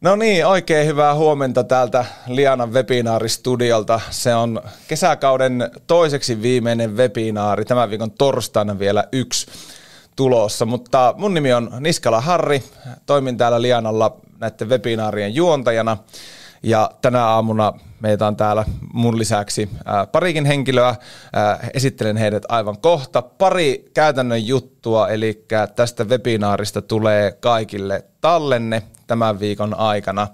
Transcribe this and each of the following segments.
No niin, oikein hyvää huomenta täältä Lianan webinaaristudiolta. Se on kesäkauden toiseksi viimeinen webinaari, tämän viikon torstaina vielä yksi tulossa. Mutta mun nimi on Niskala Harri, toimin täällä Lianalla näiden webinaarien juontajana. Ja tänä aamuna meitä on täällä mun lisäksi parikin henkilöä. Esittelen heidät aivan kohta. Pari käytännön juttua, eli tästä webinaarista tulee kaikille tallenne tämän viikon aikana.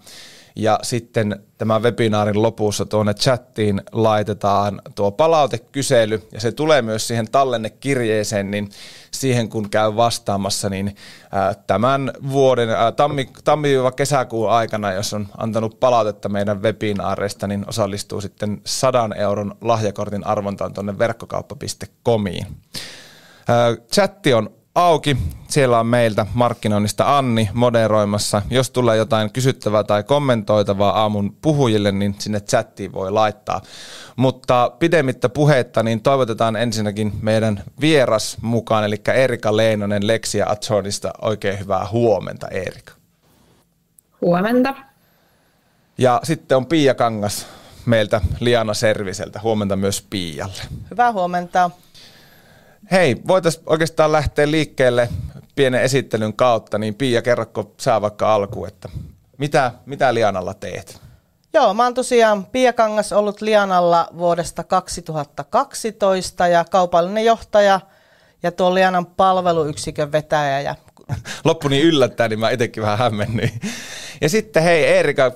Ja sitten tämän webinaarin lopussa tuonne chattiin laitetaan tuo palautekysely, ja se tulee myös siihen tallennekirjeeseen, niin siihen kun käy vastaamassa, niin tämän vuoden tammi, tammi-kesäkuun aikana, jos on antanut palautetta meidän webinaareista, niin osallistuu sitten 100 euron lahjakortin arvontaan tuonne verkkokauppa.comiin. Chatti on auki. Siellä on meiltä markkinoinnista Anni moderoimassa. Jos tulee jotain kysyttävää tai kommentoitavaa aamun puhujille, niin sinne chattiin voi laittaa. Mutta pidemmittä puheetta, niin toivotetaan ensinnäkin meidän vieras mukaan, eli Erika Leinonen Lexia Atsornista. Oikein hyvää huomenta, Erika. Huomenta. Ja sitten on Pia Kangas meiltä Liana Serviseltä. Huomenta myös Pialle. Hyvää huomenta. Hei, voitaisiin oikeastaan lähteä liikkeelle pienen esittelyn kautta, niin Pia, kerrokko sä vaikka alku, että mitä, mitä Lianalla teet? Joo, mä oon tosiaan Pia Kangas ollut Lianalla vuodesta 2012 ja kaupallinen johtaja ja tuo Lianan palveluyksikön vetäjä. Ja... Loppu niin yllättäen, niin mä itsekin vähän hämmennyin. Ja sitten hei Erika,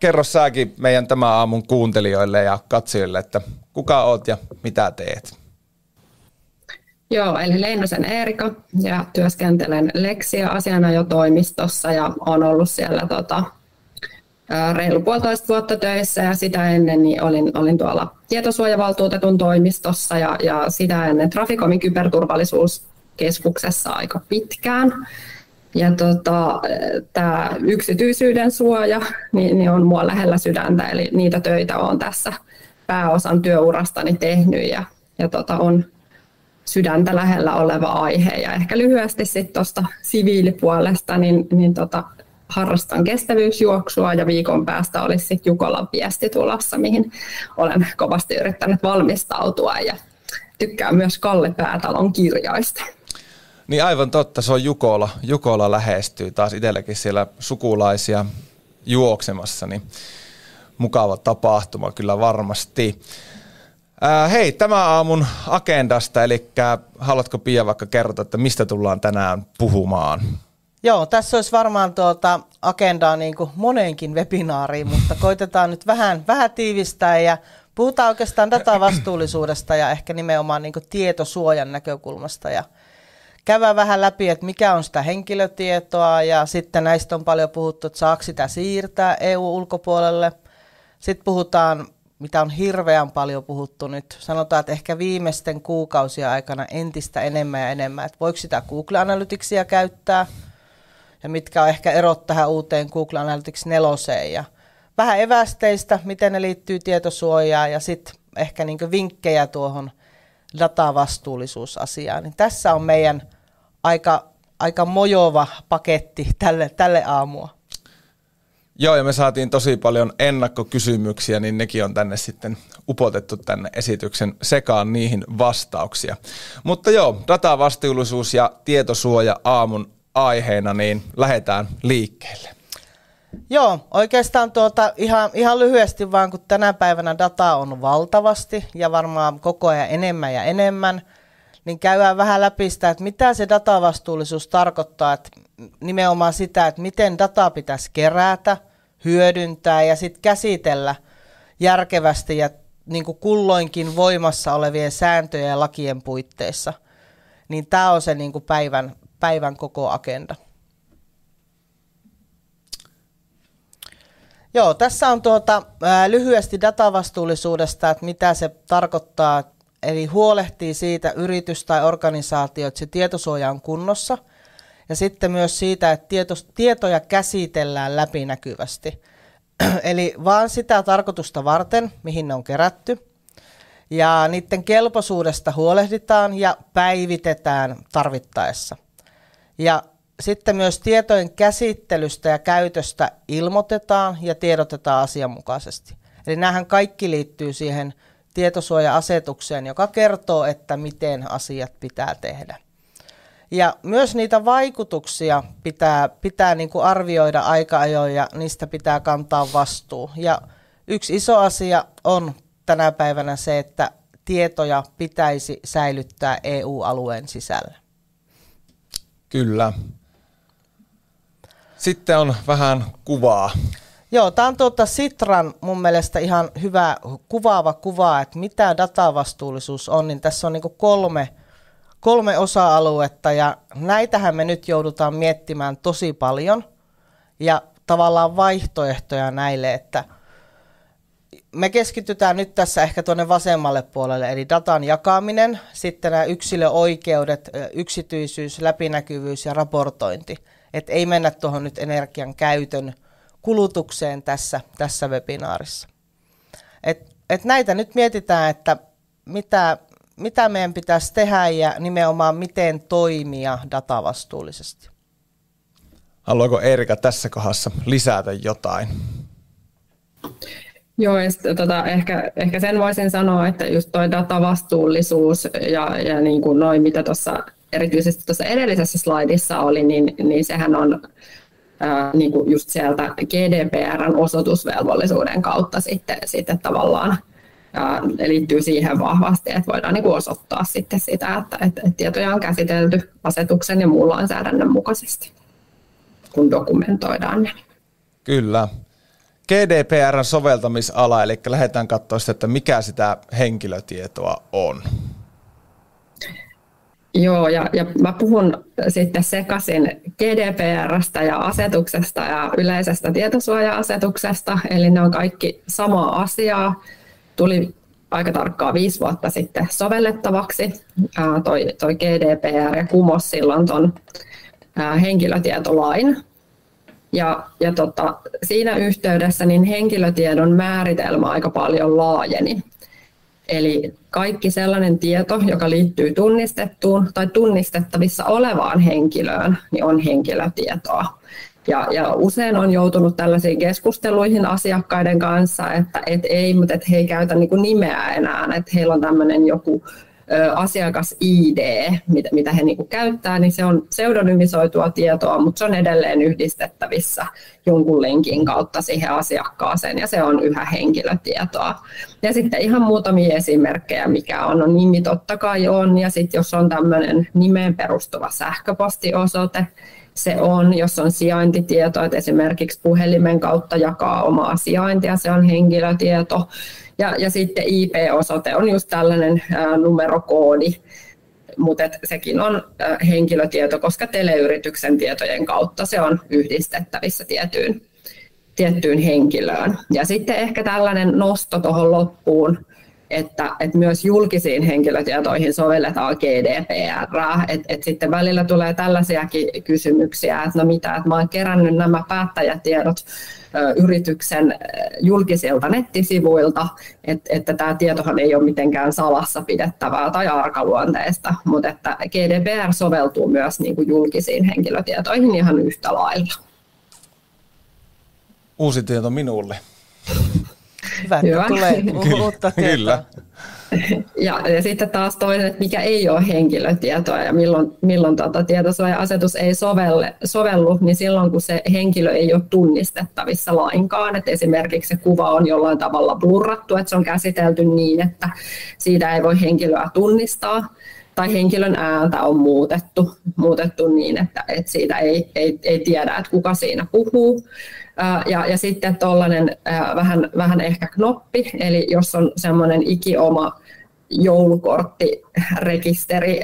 kerro säkin meidän tämän aamun kuuntelijoille ja katsojille, että kuka oot ja mitä teet? Joo, eli Leinosen Eerika ja työskentelen Lexia asianajotoimistossa ja olen ollut siellä tota, reilu puolitoista vuotta töissä ja sitä ennen niin olin, olin tuolla tietosuojavaltuutetun toimistossa ja, ja sitä ennen Traficomin kyberturvallisuuskeskuksessa aika pitkään. Ja tota, tämä yksityisyyden suoja niin, niin on mua lähellä sydäntä, eli niitä töitä olen tässä pääosan työurastani tehnyt ja, ja tota, on sydäntä lähellä oleva aihe. Ja ehkä lyhyesti sitten tuosta siviilipuolesta, niin, niin tota, harrastan kestävyysjuoksua ja viikon päästä olisi sitten Jukolan viesti tulossa, mihin olen kovasti yrittänyt valmistautua ja tykkään myös Kalle Päätalon kirjoista. Niin aivan totta, se on Jukola. Jukola lähestyy taas itselläkin siellä sukulaisia juoksemassa, niin mukava tapahtuma kyllä varmasti. Äh, hei, tämä aamun agendasta, eli haluatko Pia vaikka kertoa, että mistä tullaan tänään puhumaan? Joo, tässä olisi varmaan tuota agendaa niin kuin moneenkin webinaariin, mutta koitetaan nyt vähän, vähän tiivistää ja puhutaan oikeastaan datavastuullisuudesta ja ehkä nimenomaan niin kuin tietosuojan näkökulmasta ja käydään vähän läpi, että mikä on sitä henkilötietoa ja sitten näistä on paljon puhuttu, että saako sitä siirtää EU-ulkopuolelle. Sitten puhutaan mitä on hirveän paljon puhuttu nyt. Sanotaan, että ehkä viimeisten kuukausien aikana entistä enemmän ja enemmän, että voiko sitä Google Analyticsia käyttää ja mitkä on ehkä erot tähän uuteen Google Analytics 4 ja vähän evästeistä, miten ne liittyy tietosuojaan ja sitten ehkä niin vinkkejä tuohon datavastuullisuusasiaan. Niin tässä on meidän aika, aika mojova paketti tälle, tälle aamua. Joo, ja me saatiin tosi paljon ennakkokysymyksiä, niin nekin on tänne sitten upotettu tänne esityksen sekaan niihin vastauksia. Mutta joo, datavastuullisuus ja tietosuoja aamun aiheena, niin lähdetään liikkeelle. Joo, oikeastaan tuota, ihan, ihan lyhyesti vaan, kun tänä päivänä dataa on valtavasti ja varmaan koko ajan enemmän ja enemmän, niin käydään vähän läpi sitä, että mitä se datavastuullisuus tarkoittaa, että nimenomaan sitä, että miten dataa pitäisi kerätä – hyödyntää ja sitten käsitellä järkevästi ja niin kuin kulloinkin voimassa olevien sääntöjen ja lakien puitteissa. Niin tämä on se niin kuin päivän, päivän koko agenda. Joo, tässä on tuota, ää, lyhyesti datavastuullisuudesta, että mitä se tarkoittaa. Eli huolehtii siitä yritys tai organisaatio, että se tietosuoja on kunnossa – ja sitten myös siitä, että tieto, tietoja käsitellään läpinäkyvästi. Eli vaan sitä tarkoitusta varten, mihin ne on kerätty. Ja niiden kelpoisuudesta huolehditaan ja päivitetään tarvittaessa. Ja sitten myös tietojen käsittelystä ja käytöstä ilmoitetaan ja tiedotetaan asianmukaisesti. Eli näähän kaikki liittyy siihen tietosuoja-asetukseen, joka kertoo, että miten asiat pitää tehdä. Ja myös niitä vaikutuksia pitää, pitää niin kuin arvioida aika ajoin ja niistä pitää kantaa vastuu. Ja yksi iso asia on tänä päivänä se, että tietoja pitäisi säilyttää EU-alueen sisällä. Kyllä. Sitten on vähän kuvaa. Joo, tämä on tuota Sitran mun mielestä ihan hyvä kuvaava kuva, että mitä datavastuullisuus on, niin tässä on niin kolme, kolme osa-aluetta ja näitähän me nyt joudutaan miettimään tosi paljon ja tavallaan vaihtoehtoja näille, että me keskitytään nyt tässä ehkä tuonne vasemmalle puolelle, eli datan jakaminen, sitten nämä yksilöoikeudet, yksityisyys, läpinäkyvyys ja raportointi. Että ei mennä tuohon nyt energian käytön kulutukseen tässä, tässä webinaarissa. Et, et näitä nyt mietitään, että mitä, mitä meidän pitäisi tehdä ja nimenomaan miten toimia datavastuullisesti. Haluaako Erika tässä kohdassa lisätä jotain? Joo, ja sit, tota, ehkä, ehkä sen voisin sanoa, että just toi datavastuullisuus ja, ja niin kuin noin, mitä tuossa erityisesti tuossa edellisessä slaidissa oli, niin, niin sehän on ää, niin kuin just sieltä GDPRn osoitusvelvollisuuden kautta sitten, sitten tavallaan ää, liittyy siihen vahvasti, että voidaan niin kuin osoittaa sitten sitä, että, että, että tietoja on käsitelty asetuksen ja muun lainsäädännön mukaisesti, kun dokumentoidaan ne. Kyllä. GDPRn soveltamisala, eli lähdetään katsoa sitä, että mikä sitä henkilötietoa on. Joo, ja, ja mä puhun sitten sekaisin GDPRstä ja asetuksesta ja yleisestä tietosuoja-asetuksesta, eli ne on kaikki samaa asiaa. Tuli aika tarkkaan viisi vuotta sitten sovellettavaksi ää, toi, toi GDPR ja kumos silloin tuon henkilötietolain. Ja, ja tota, siinä yhteydessä niin henkilötiedon määritelmä aika paljon laajeni. Eli kaikki sellainen tieto, joka liittyy tunnistettuun tai tunnistettavissa olevaan henkilöön, niin on henkilötietoa. Ja, ja usein on joutunut tällaisiin keskusteluihin asiakkaiden kanssa, että et ei, mutta et he ei käytä niin nimeä enää, että heillä on tämmöinen joku asiakas-ID, mitä, mitä he niin käyttää, niin se on pseudonymisoitua tietoa, mutta se on edelleen yhdistettävissä jonkun linkin kautta siihen asiakkaaseen, ja se on yhä henkilötietoa. Ja sitten ihan muutamia esimerkkejä, mikä on. No nimi totta kai on, ja sitten jos on tämmöinen nimeen perustuva sähköpostiosoite, se on, jos on sijaintitieto, että esimerkiksi puhelimen kautta jakaa omaa sijaintia, se on henkilötieto. Ja, ja sitten IP-osoite on just tällainen ää, numerokoodi, mutta sekin on ää, henkilötieto, koska teleyrityksen tietojen kautta se on yhdistettävissä tiettyyn, tiettyyn henkilöön. Ja sitten ehkä tällainen nosto tuohon loppuun, että, että myös julkisiin henkilötietoihin sovelletaan GDPR. Että että sitten välillä tulee tällaisiakin kysymyksiä, että no mitä, että mä oon kerännyt nämä päättäjätiedot yrityksen julkisilta nettisivuilta, että, että tämä tietohan ei ole mitenkään salassa pidettävää tai arkaluonteista, mutta että GDPR soveltuu myös niin kuin julkisiin henkilötietoihin ihan yhtä lailla. Uusi tieto minulle. Hyvä, Hyvä. tulee uutta tietoa. Kyllä. Ja, ja sitten taas toinen, että mikä ei ole henkilötietoa ja milloin, milloin tuota tietosuoja-asetus ei sovelle, sovellu, niin silloin kun se henkilö ei ole tunnistettavissa lainkaan. Että esimerkiksi se kuva on jollain tavalla blurrattu, että se on käsitelty niin, että siitä ei voi henkilöä tunnistaa tai henkilön ääntä on muutettu, muutettu niin, että, että siitä ei, ei, ei tiedä, että kuka siinä puhuu. Ja, ja sitten tuollainen vähän, vähän ehkä knoppi, eli jos on semmoinen ikioma joulukorttirekisteri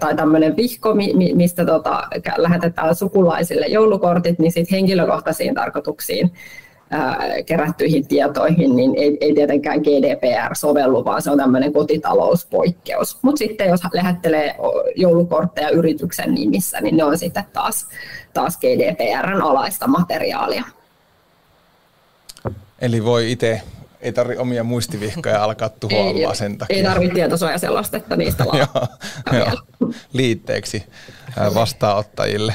tai tämmöinen vihko, mistä tota, lähetetään sukulaisille joulukortit, niin sitten henkilökohtaisiin tarkoituksiin kerättyihin tietoihin, niin ei, ei tietenkään GDPR sovellu, vaan se on tämmöinen kotitalouspoikkeus. Mutta sitten jos lähettelee joulukortteja yrityksen nimissä, niin ne on sitten taas, taas GDPRn alaista materiaalia. Eli voi itse, ei tarvitse omia muistivihkoja alkaa tuhoamaan sen takia. Ei tarvitse tietosuojaselostetta niistä joo, joo, liitteeksi vastaanottajille.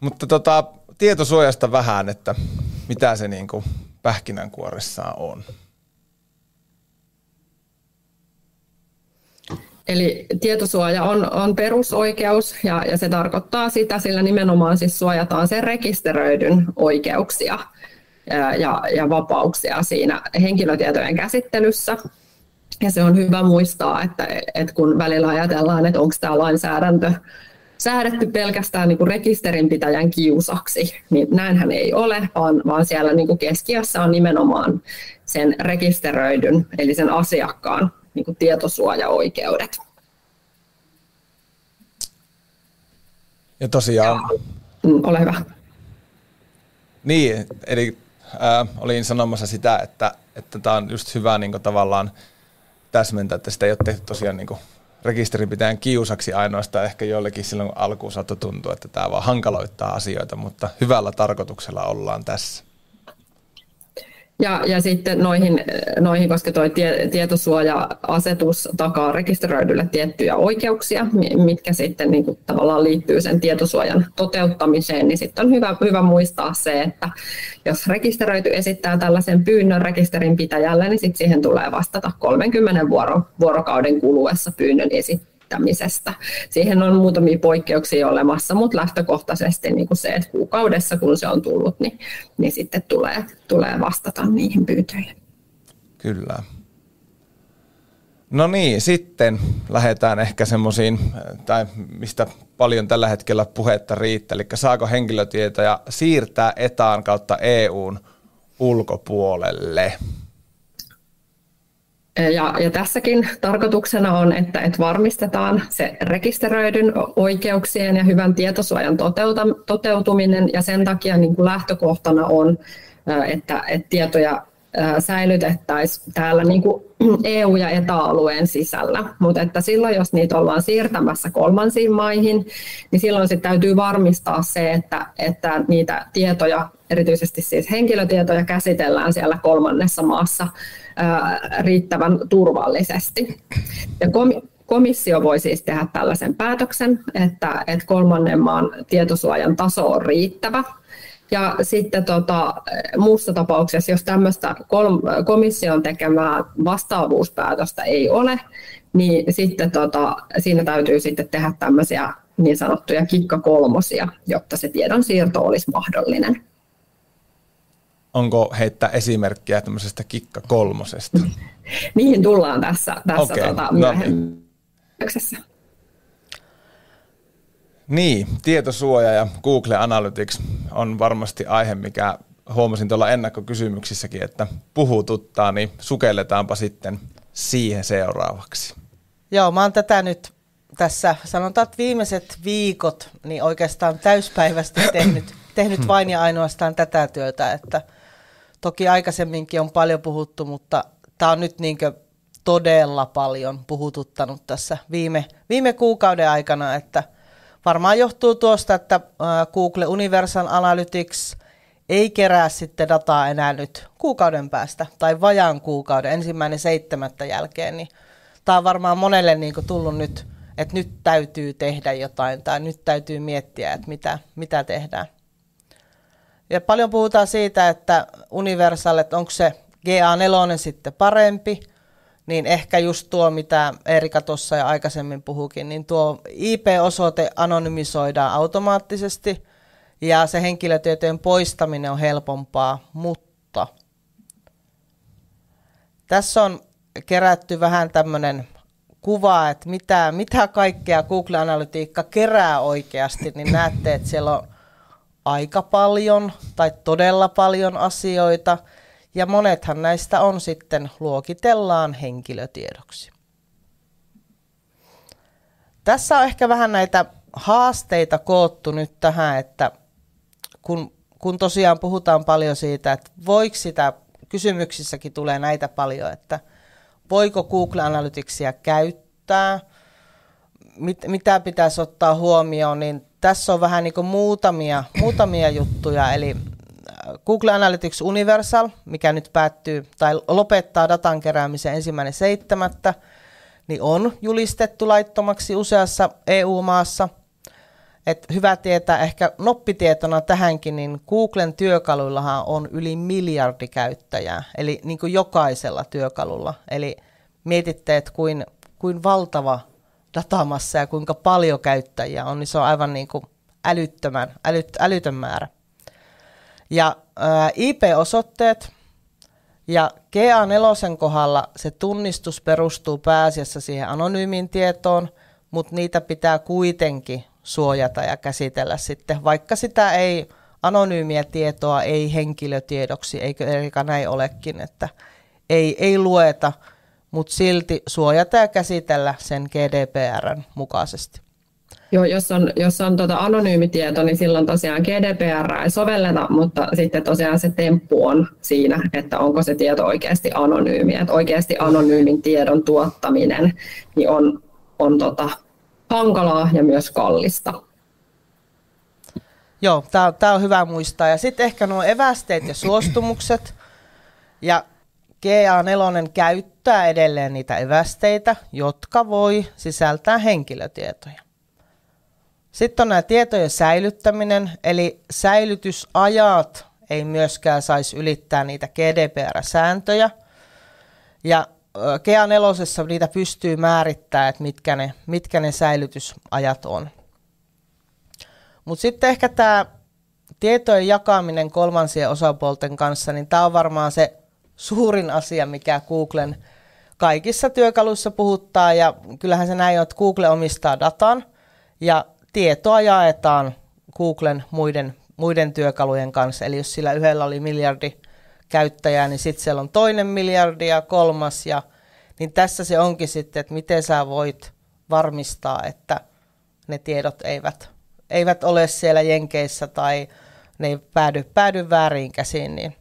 Mutta tota, tietosuojasta vähän, että mitä se niin kuin pähkinänkuoressaan on. Eli tietosuoja on, on perusoikeus ja, ja se tarkoittaa sitä, sillä nimenomaan siis suojataan sen rekisteröidyn oikeuksia ja, ja, ja vapauksia siinä henkilötietojen käsittelyssä. Ja se on hyvä muistaa, että, että kun välillä ajatellaan, että onko tämä lainsäädäntö säädetty pelkästään niin kuin rekisterinpitäjän kiusaksi, niin näinhän ei ole, vaan, vaan siellä niin kuin keskiössä on nimenomaan sen rekisteröidyn, eli sen asiakkaan niin kuin tietosuojaoikeudet. Ja tosiaan... Mm, ole hyvä. Niin, eli äh, olin sanomassa sitä, että että tämä on just hyvä niin kuin, tavallaan täsmentää, että sitä ei ole tehty tosiaan niin kuin, rekisterinpitäjän kiusaksi ainoastaan. Ehkä joillekin silloin alkuun saattoi tuntua, että tämä vaan hankaloittaa asioita, mutta hyvällä tarkoituksella ollaan tässä. Ja, ja sitten noihin, noihin koska tuo tie, tietosuoja-asetus takaa rekisteröidylle tiettyjä oikeuksia, mitkä sitten niin kuin tavallaan liittyy sen tietosuojan toteuttamiseen, niin sitten on hyvä, hyvä muistaa se, että jos rekisteröity esittää tällaisen pyynnön rekisterinpitäjälle, niin sitten siihen tulee vastata 30 vuoro, vuorokauden kuluessa pyynnön esittämisestä kehittämisestä. Siihen on muutamia poikkeuksia olemassa, mutta lähtökohtaisesti niin kuin se, että kuukaudessa kun se on tullut, niin, niin sitten tulee, tulee vastata niihin pyyntöihin. Kyllä. No niin, sitten lähdetään ehkä semmoisiin, tai mistä paljon tällä hetkellä puhetta riittää, eli saako henkilötietoja siirtää etaan kautta EUn ulkopuolelle? Ja, ja tässäkin tarkoituksena on, että, että varmistetaan se rekisteröidyn oikeuksien ja hyvän tietosuojan toteuta, toteutuminen, ja sen takia niin kuin lähtökohtana on, että, että tietoja säilytettäisiin täällä niin kuin EU- ja ETA-alueen sisällä. Mutta että silloin, jos niitä ollaan siirtämässä kolmansiin maihin, niin silloin sit täytyy varmistaa se, että, että niitä tietoja, erityisesti siis henkilötietoja, käsitellään siellä kolmannessa maassa riittävän turvallisesti. Ja komissio voi siis tehdä tällaisen päätöksen, että, että kolmannen maan tietosuojan taso on riittävä. Ja sitten tota, muussa tapauksessa, jos tämmöistä komission tekemää vastaavuuspäätöstä ei ole, niin sitten tota, siinä täytyy sitten tehdä tämmöisiä niin sanottuja kikkakolmosia, jotta se tiedon siirto olisi mahdollinen onko heittää esimerkkiä tämmöisestä kikka kolmosesta? Niihin tullaan tässä, tässä okay. tota, no myöhemmin. No. Niin, tietosuoja ja Google Analytics on varmasti aihe, mikä huomasin tuolla ennakkokysymyksissäkin, että puhututtaa, niin sukelletaanpa sitten siihen seuraavaksi. Joo, mä oon tätä nyt tässä, sanotaan, että viimeiset viikot, niin oikeastaan täyspäivästi tehnyt, tehnyt vain ja ainoastaan tätä työtä, että – Toki aikaisemminkin on paljon puhuttu, mutta tämä on nyt niin todella paljon puhututtanut tässä viime, viime kuukauden aikana, että varmaan johtuu tuosta, että Google Universal Analytics ei kerää sitten dataa enää nyt kuukauden päästä tai vajaan kuukauden, ensimmäinen seitsemättä jälkeen, niin tämä on varmaan monelle niin tullut nyt, että nyt täytyy tehdä jotain tai nyt täytyy miettiä, että mitä, mitä tehdään. Ja paljon puhutaan siitä, että Universal, että onko se GA4 sitten parempi, niin ehkä just tuo, mitä Erika tuossa ja aikaisemmin puhukin, niin tuo IP-osoite anonymisoidaan automaattisesti ja se henkilötietojen poistaminen on helpompaa, mutta tässä on kerätty vähän tämmöinen kuva, että mitä, mitä kaikkea Google Analytiikka kerää oikeasti, niin näette, että siellä on aika paljon tai todella paljon asioita, ja monethan näistä on sitten luokitellaan henkilötiedoksi. Tässä on ehkä vähän näitä haasteita koottu nyt tähän, että kun, kun tosiaan puhutaan paljon siitä, että voiko sitä, kysymyksissäkin tulee näitä paljon, että voiko Google Analyticsia käyttää, mit, mitä pitäisi ottaa huomioon, niin tässä on vähän niin muutamia, muutamia juttuja, eli äh, Google Analytics Universal, mikä nyt päättyy tai lopettaa datan keräämisen ensimmäinen seitsemättä, niin on julistettu laittomaksi useassa EU-maassa. Et hyvä tietää ehkä noppitietona tähänkin, niin Googlen työkaluillahan on yli miljardi käyttäjää, eli niin kuin jokaisella työkalulla. Eli mietitte, että kuin, kuin valtava datamassa ja kuinka paljon käyttäjiä on, niin se on aivan niin kuin älyttömän, älyt, älytön määrä. Ja ää, IP-osoitteet ja GA4 kohdalla se tunnistus perustuu pääasiassa siihen anonyymiin tietoon, mutta niitä pitää kuitenkin suojata ja käsitellä sitten, vaikka sitä ei anonyymiä tietoa ei henkilötiedoksi, eikö Erika näin olekin, että ei, ei lueta, mutta silti suojata ja käsitellä sen GDPRn mukaisesti. Joo, jos on, jos on tota anonyymi tieto, niin silloin tosiaan GDPR ei sovelleta, mutta sitten tosiaan se temppu on siinä, että onko se tieto oikeasti anonyymi. Että oikeasti anonyymin tiedon tuottaminen niin on, on tota, hankalaa ja myös kallista. Joo, tämä on hyvä muistaa. Ja sitten ehkä nuo evästeet ja suostumukset. Ja GA4 käyttää edelleen niitä evästeitä, jotka voi sisältää henkilötietoja. Sitten on nämä tietojen säilyttäminen, eli säilytysajat ei myöskään saisi ylittää niitä GDPR-sääntöjä. Ja GA4 niitä pystyy määrittämään, että mitkä ne, mitkä ne säilytysajat on. Mutta sitten ehkä tämä tietojen jakaminen kolmansien osapuolten kanssa, niin tämä on varmaan se suurin asia, mikä Googlen kaikissa työkaluissa puhuttaa. Ja kyllähän se näin on, että Google omistaa datan ja tietoa jaetaan Googlen muiden, muiden työkalujen kanssa. Eli jos sillä yhdellä oli miljardi käyttäjää, niin sitten siellä on toinen miljardi ja kolmas. Ja, niin tässä se onkin sitten, että miten sä voit varmistaa, että ne tiedot eivät, eivät ole siellä Jenkeissä tai ne ei päädy, päädy väärin käsiin. Niin.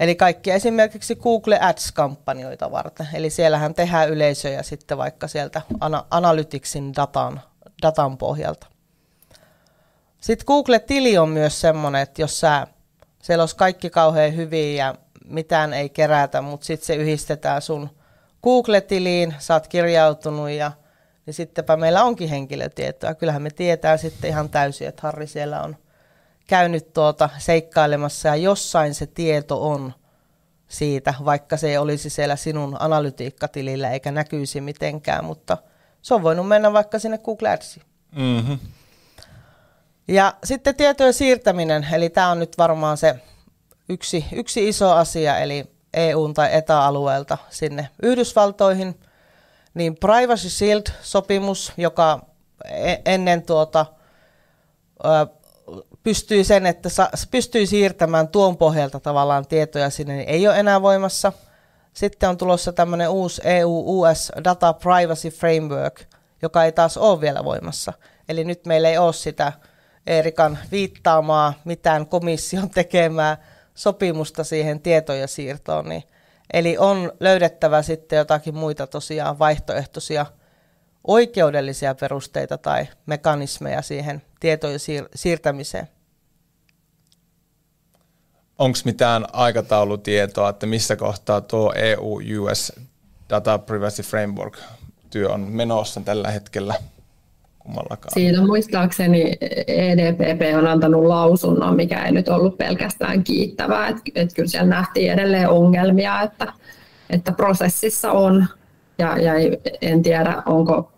Eli kaikki esimerkiksi Google Ads-kampanjoita varten. Eli siellähän tehdään yleisöjä sitten vaikka sieltä Analyticsin datan, datan pohjalta. Sitten Google-tili on myös semmoinen, että jos sä siellä olisi kaikki kauhean hyvin ja mitään ei kerätä, mutta sitten se yhdistetään sun Google-tiliin, sä oot kirjautunut ja niin sittenpä meillä onkin henkilötietoa. Kyllähän me tietää sitten ihan täysin, että Harri siellä on käynyt tuota seikkailemassa ja jossain se tieto on siitä, vaikka se ei olisi siellä sinun analytiikkatilillä eikä näkyisi mitenkään, mutta se on voinut mennä vaikka sinne Google Adsiin. Mm-hmm. Ja sitten tietojen siirtäminen, eli tämä on nyt varmaan se yksi, yksi iso asia, eli EU- tai ETA-alueelta sinne Yhdysvaltoihin, niin Privacy Shield-sopimus, joka e-, ennen tuota, pystyy sen, että sa, pystyy siirtämään tuon pohjalta tavallaan tietoja sinne, niin ei ole enää voimassa. Sitten on tulossa tämmöinen uusi EU-US Data Privacy Framework, joka ei taas ole vielä voimassa. Eli nyt meillä ei ole sitä Erikan viittaamaa mitään komission tekemää sopimusta siihen tietojen siirtoon. Niin, eli on löydettävä sitten jotakin muita tosiaan vaihtoehtoisia oikeudellisia perusteita tai mekanismeja siihen tietojen siir- siirtämiseen. Onko mitään aikataulutietoa, että missä kohtaa tuo EU-US Data Privacy Framework työ on menossa tällä hetkellä? kummallakaan. Siinä muistaakseni EDPP on antanut lausunnon, mikä ei nyt ollut pelkästään kiittävää. Että et kyllä siellä nähtiin edelleen ongelmia, että, että prosessissa on. Ja, ja en tiedä, onko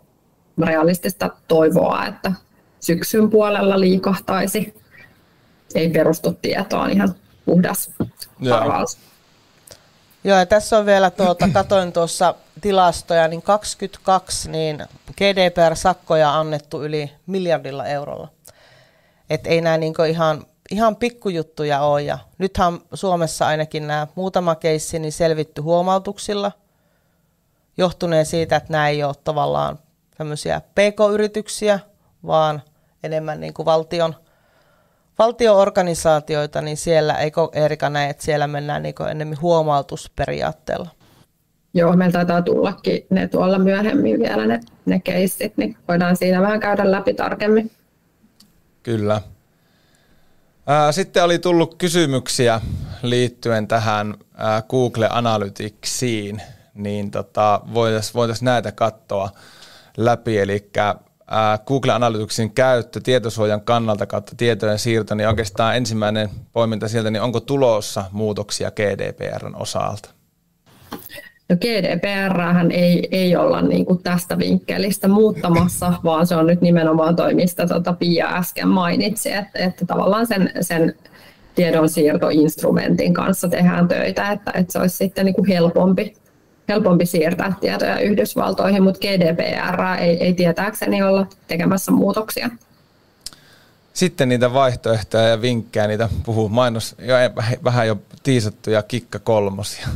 realistista toivoa, että syksyn puolella liikahtaisi. Ei perustu tietoon ihan puhdas arvaus. Joo, ja tässä on vielä, tuota, katoin tuossa tilastoja, niin 22 niin GDPR-sakkoja annettu yli miljardilla eurolla. Et ei nämä niin ihan, ihan pikkujuttuja ole. Ja nythän Suomessa ainakin nämä muutama keissi niin selvitty huomautuksilla, johtuneen siitä, että nämä ei ole tavallaan tämmöisiä pk-yrityksiä, vaan enemmän niin kuin valtion, valtioorganisaatioita, niin siellä, eikö Erika näe, että siellä mennään niin enemmän huomautusperiaatteella? Joo, meillä taitaa tullakin ne tuolla myöhemmin vielä ne, ne keissit, niin voidaan siinä vähän käydä läpi tarkemmin. Kyllä. Sitten oli tullut kysymyksiä liittyen tähän Google Analyticsiin, niin tota, voitaisiin voitais näitä katsoa läpi. Eli Google Analyticsin käyttö tietosuojan kannalta kautta tietojen siirto, niin oikeastaan ensimmäinen poiminta sieltä, niin onko tulossa muutoksia GDPRn osalta? No GDPR ei, ei olla niin kuin tästä vinkkelistä muuttamassa, vaan se on nyt nimenomaan toi, mistä tuota Pia äsken mainitsi, että, että tavallaan sen, sen tiedonsiirtoinstrumentin kanssa tehdään töitä, että, että se olisi sitten niin kuin helpompi, helpompi siirtää tietoja Yhdysvaltoihin, mutta GDPR ei, ei tietääkseni olla tekemässä muutoksia. Sitten niitä vaihtoehtoja ja vinkkejä, niitä puhuu mainos jo vähän jo tiisattuja kikka kolmosia.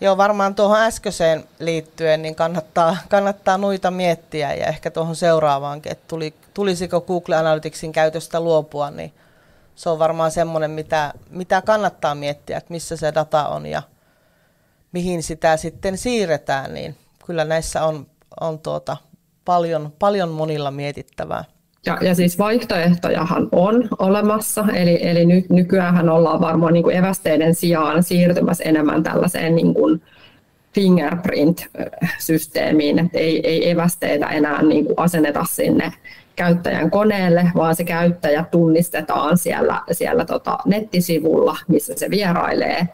Joo, varmaan tuohon äskeiseen liittyen niin kannattaa, kannattaa noita miettiä ja ehkä tuohon seuraavaankin, että tuli, tulisiko Google Analyticsin käytöstä luopua, niin se on varmaan semmoinen, mitä, mitä kannattaa miettiä, että missä se data on ja mihin sitä sitten siirretään, niin kyllä näissä on, on tuota paljon, paljon monilla mietittävää. Ja, ja siis vaihtoehtojahan on olemassa, eli, eli nyt, nykyään ollaan varmaan niin kuin evästeiden sijaan siirtymässä enemmän tällaiseen niin kuin fingerprint-systeemiin, että ei, ei evästeitä enää niin kuin asenneta sinne käyttäjän koneelle, vaan se käyttäjä tunnistetaan siellä, siellä tota nettisivulla, missä se vierailee,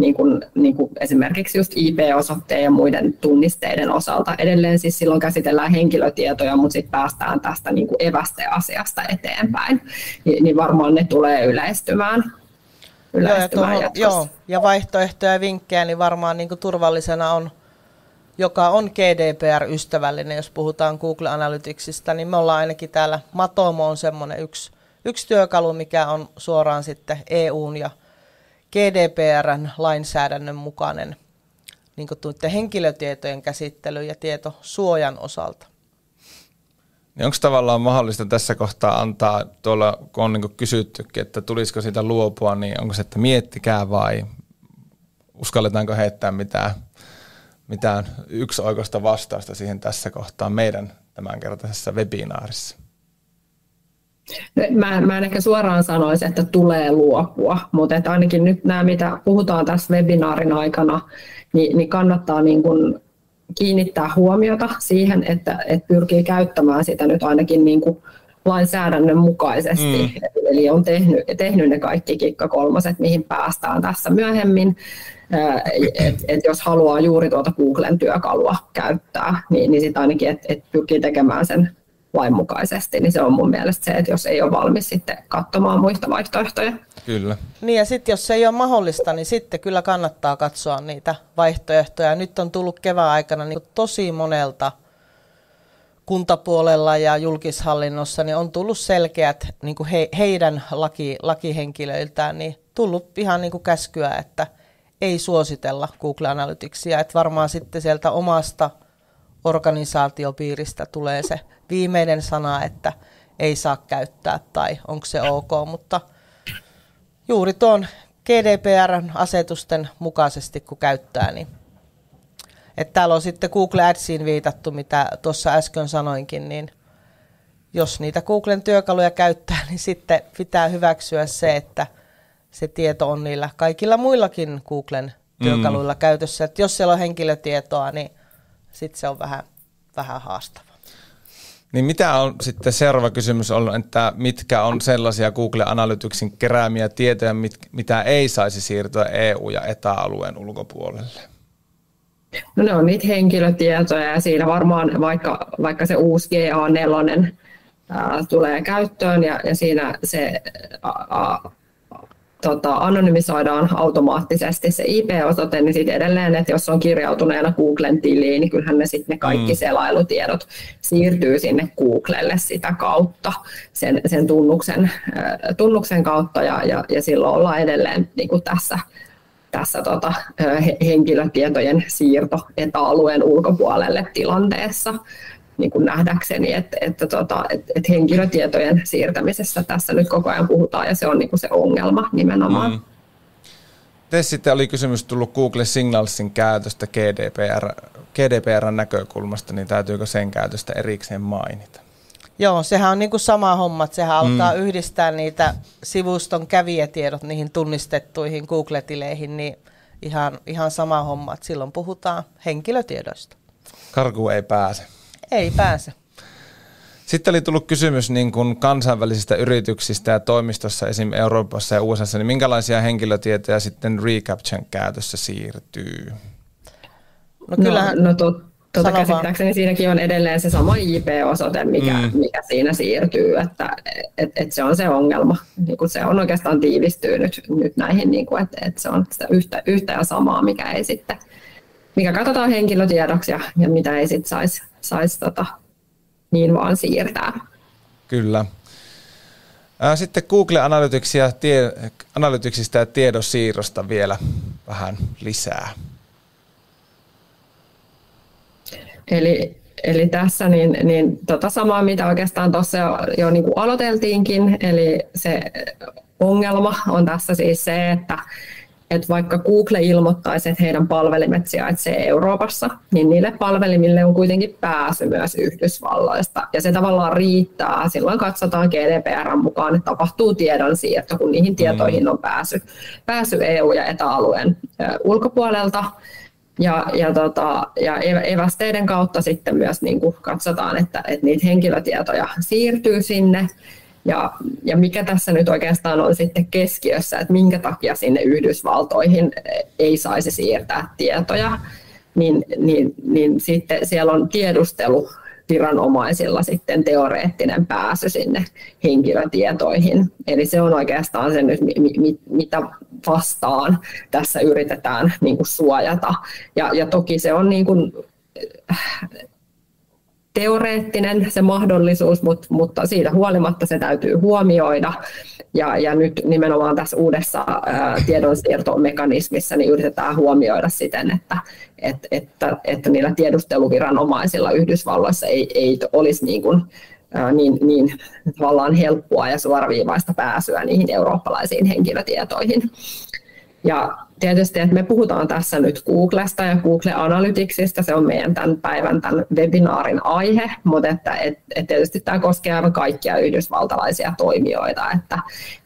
niin kuin, niin kuin esimerkiksi just IP-osoitteen ja muiden tunnisteiden osalta. Edelleen siis silloin käsitellään henkilötietoja, mutta sitten päästään tästä niin kuin evästeasiasta eteenpäin, Ni, niin varmaan ne tulee yleistymään. yleistymään joo, ja, tuohon, joo, ja vaihtoehtoja ja vinkkejä, niin varmaan niin kuin turvallisena on joka on GDPR-ystävällinen, jos puhutaan Google Analyticsista, niin me ollaan ainakin täällä, Matomo on semmoinen yksi, yksi työkalu, mikä on suoraan sitten EUn ja GDPRn lainsäädännön mukainen niin henkilötietojen käsittely ja tietosuojan osalta. Niin onko tavallaan mahdollista tässä kohtaa antaa, tuolla kun on niin kysyttykin, että tulisiko siitä luopua, niin onko se, että miettikää vai uskalletaanko heittää mitään, mitään yksioikoista vastausta siihen tässä kohtaa meidän tämänkertaisessa webinaarissa? Mä, mä en ehkä suoraan sanoisi, että tulee luopua, mutta että ainakin nyt nämä, mitä puhutaan tässä webinaarin aikana, niin, niin kannattaa niin kuin kiinnittää huomiota siihen, että, että pyrkii käyttämään sitä nyt ainakin niin kuin lainsäädännön mukaisesti. Mm. Eli on tehnyt, tehnyt ne kaikki kikka kolmoset, mihin päästään tässä myöhemmin. Et, et jos haluaa juuri tuota Googlen työkalua käyttää, niin, niin sitten ainakin, että et pyrkii tekemään sen lainmukaisesti, niin se on mun mielestä se, että jos ei ole valmis sitten katsomaan muista vaihtoehtoja. Kyllä. Niin ja sitten jos se ei ole mahdollista, niin sitten kyllä kannattaa katsoa niitä vaihtoehtoja. Nyt on tullut kevään aikana niin tosi monelta kuntapuolella ja julkishallinnossa niin on tullut selkeät niin kuin he, heidän laki, lakihenkilöiltään niin tullut ihan niin kuin käskyä, että ei suositella Google Analyticsia. Että varmaan sitten sieltä omasta organisaatiopiiristä tulee se viimeinen sana, että ei saa käyttää tai onko se ok, mutta juuri tuon GDPR-asetusten mukaisesti kun käyttää, niin että täällä on sitten Google Adsiin viitattu, mitä tuossa äsken sanoinkin, niin jos niitä Googlen työkaluja käyttää, niin sitten pitää hyväksyä se, että se tieto on niillä kaikilla muillakin Googlen mm. työkaluilla mm. käytössä. Että jos siellä on henkilötietoa, niin sitten se on vähän, vähän haastava. Niin mitä on sitten seuraava kysymys ollut, että mitkä on sellaisia Google Analyticsin keräämiä tietoja, mit, mitä ei saisi siirtyä EU- ja ETA-alueen ulkopuolelle? No ne on niitä henkilötietoja ja siinä varmaan vaikka, vaikka se uusi GA4 ää, tulee käyttöön ja, ja siinä se tota, anonymisoidaan automaattisesti se IP-osoite, niin sitten edelleen, että jos on kirjautuneena Googlen tiliin, niin kyllähän ne sitten ne kaikki mm. selailutiedot siirtyy sinne Googlelle sitä kautta, sen, sen tunnuksen, äh, tunnuksen kautta, ja, ja, ja silloin ollaan edelleen niin kuin tässä tässä tota, henkilötietojen siirto etäalueen ulkopuolelle tilanteessa niin kuin nähdäkseni, että, että, tota, että, että henkilötietojen siirtämisessä tässä nyt koko ajan puhutaan ja se on niin kuin se ongelma nimenomaan. Mm. sitten oli kysymys tullut Google Signalsin käytöstä GDPR, GDPRn näkökulmasta, niin täytyykö sen käytöstä erikseen mainita? Joo, sehän on niin kuin sama homma, että sehän mm. alkaa yhdistää niitä sivuston kävijätiedot niihin tunnistettuihin Google-tileihin, niin ihan, ihan sama homma, että silloin puhutaan henkilötiedoista. Karku ei pääse. Ei pääse. Sitten oli tullut kysymys niin kuin kansainvälisistä yrityksistä ja toimistossa esim. Euroopassa ja USA, niin minkälaisia henkilötietoja sitten reCAPTChan käytössä siirtyy? No, kyllähän, no, no to, tuota käsittääkseni siinäkin on edelleen se sama IP-osoite, mikä, mm. mikä siinä siirtyy, että et, et se on se ongelma. Niin kuin se on oikeastaan tiivistynyt nyt näihin, niin kuin, että et se on sitä yhtä, yhtä ja samaa, mikä ei sitten, mikä katsotaan henkilötiedoksi ja, ja mitä ei sitten saisi sais, tota, niin vaan siirtää. Kyllä. Sitten Google Analyticsia, tie, Analyticsista ja tiedosiirrosta vielä vähän lisää. Eli, eli tässä niin, niin tota samaa, mitä oikeastaan tuossa jo, jo niin kuin aloiteltiinkin, eli se ongelma on tässä siis se, että, että vaikka Google ilmoittaisi, että heidän palvelimet sijaitsee Euroopassa, niin niille palvelimille on kuitenkin pääsy myös Yhdysvalloista. Ja se tavallaan riittää. Silloin katsotaan GDPR mukaan, että tapahtuu tiedonsiirto, kun niihin tietoihin on pääsy, pääsy EU- ja etäalueen ulkopuolelta. Ja, ja, tota, ja evästeiden kautta sitten myös niin kuin katsotaan, että, että niitä henkilötietoja siirtyy sinne. Ja, ja mikä tässä nyt oikeastaan on sitten keskiössä, että minkä takia sinne Yhdysvaltoihin ei saisi siirtää tietoja, niin, niin, niin sitten siellä on tiedustelu viranomaisilla sitten teoreettinen pääsy sinne henkilötietoihin. Eli se on oikeastaan se nyt, mitä vastaan tässä yritetään niin kuin suojata. Ja, ja toki se on niin kuin, teoreettinen se mahdollisuus, mutta, mutta siitä huolimatta se täytyy huomioida. Ja, ja nyt nimenomaan tässä uudessa tiedonsiirtomekanismissa niin yritetään huomioida siten, että, että, että, että niillä tiedusteluviranomaisilla Yhdysvalloissa ei, ei olisi niin kuin, niin, niin tavallaan helppoa ja suoraviivaista pääsyä niihin eurooppalaisiin henkilötietoihin. Ja tietysti, että me puhutaan tässä nyt Googlesta ja Google Analyticsista, se on meidän tämän päivän tämän webinaarin aihe, mutta että, et, et tietysti tämä koskee aivan kaikkia yhdysvaltalaisia toimijoita, että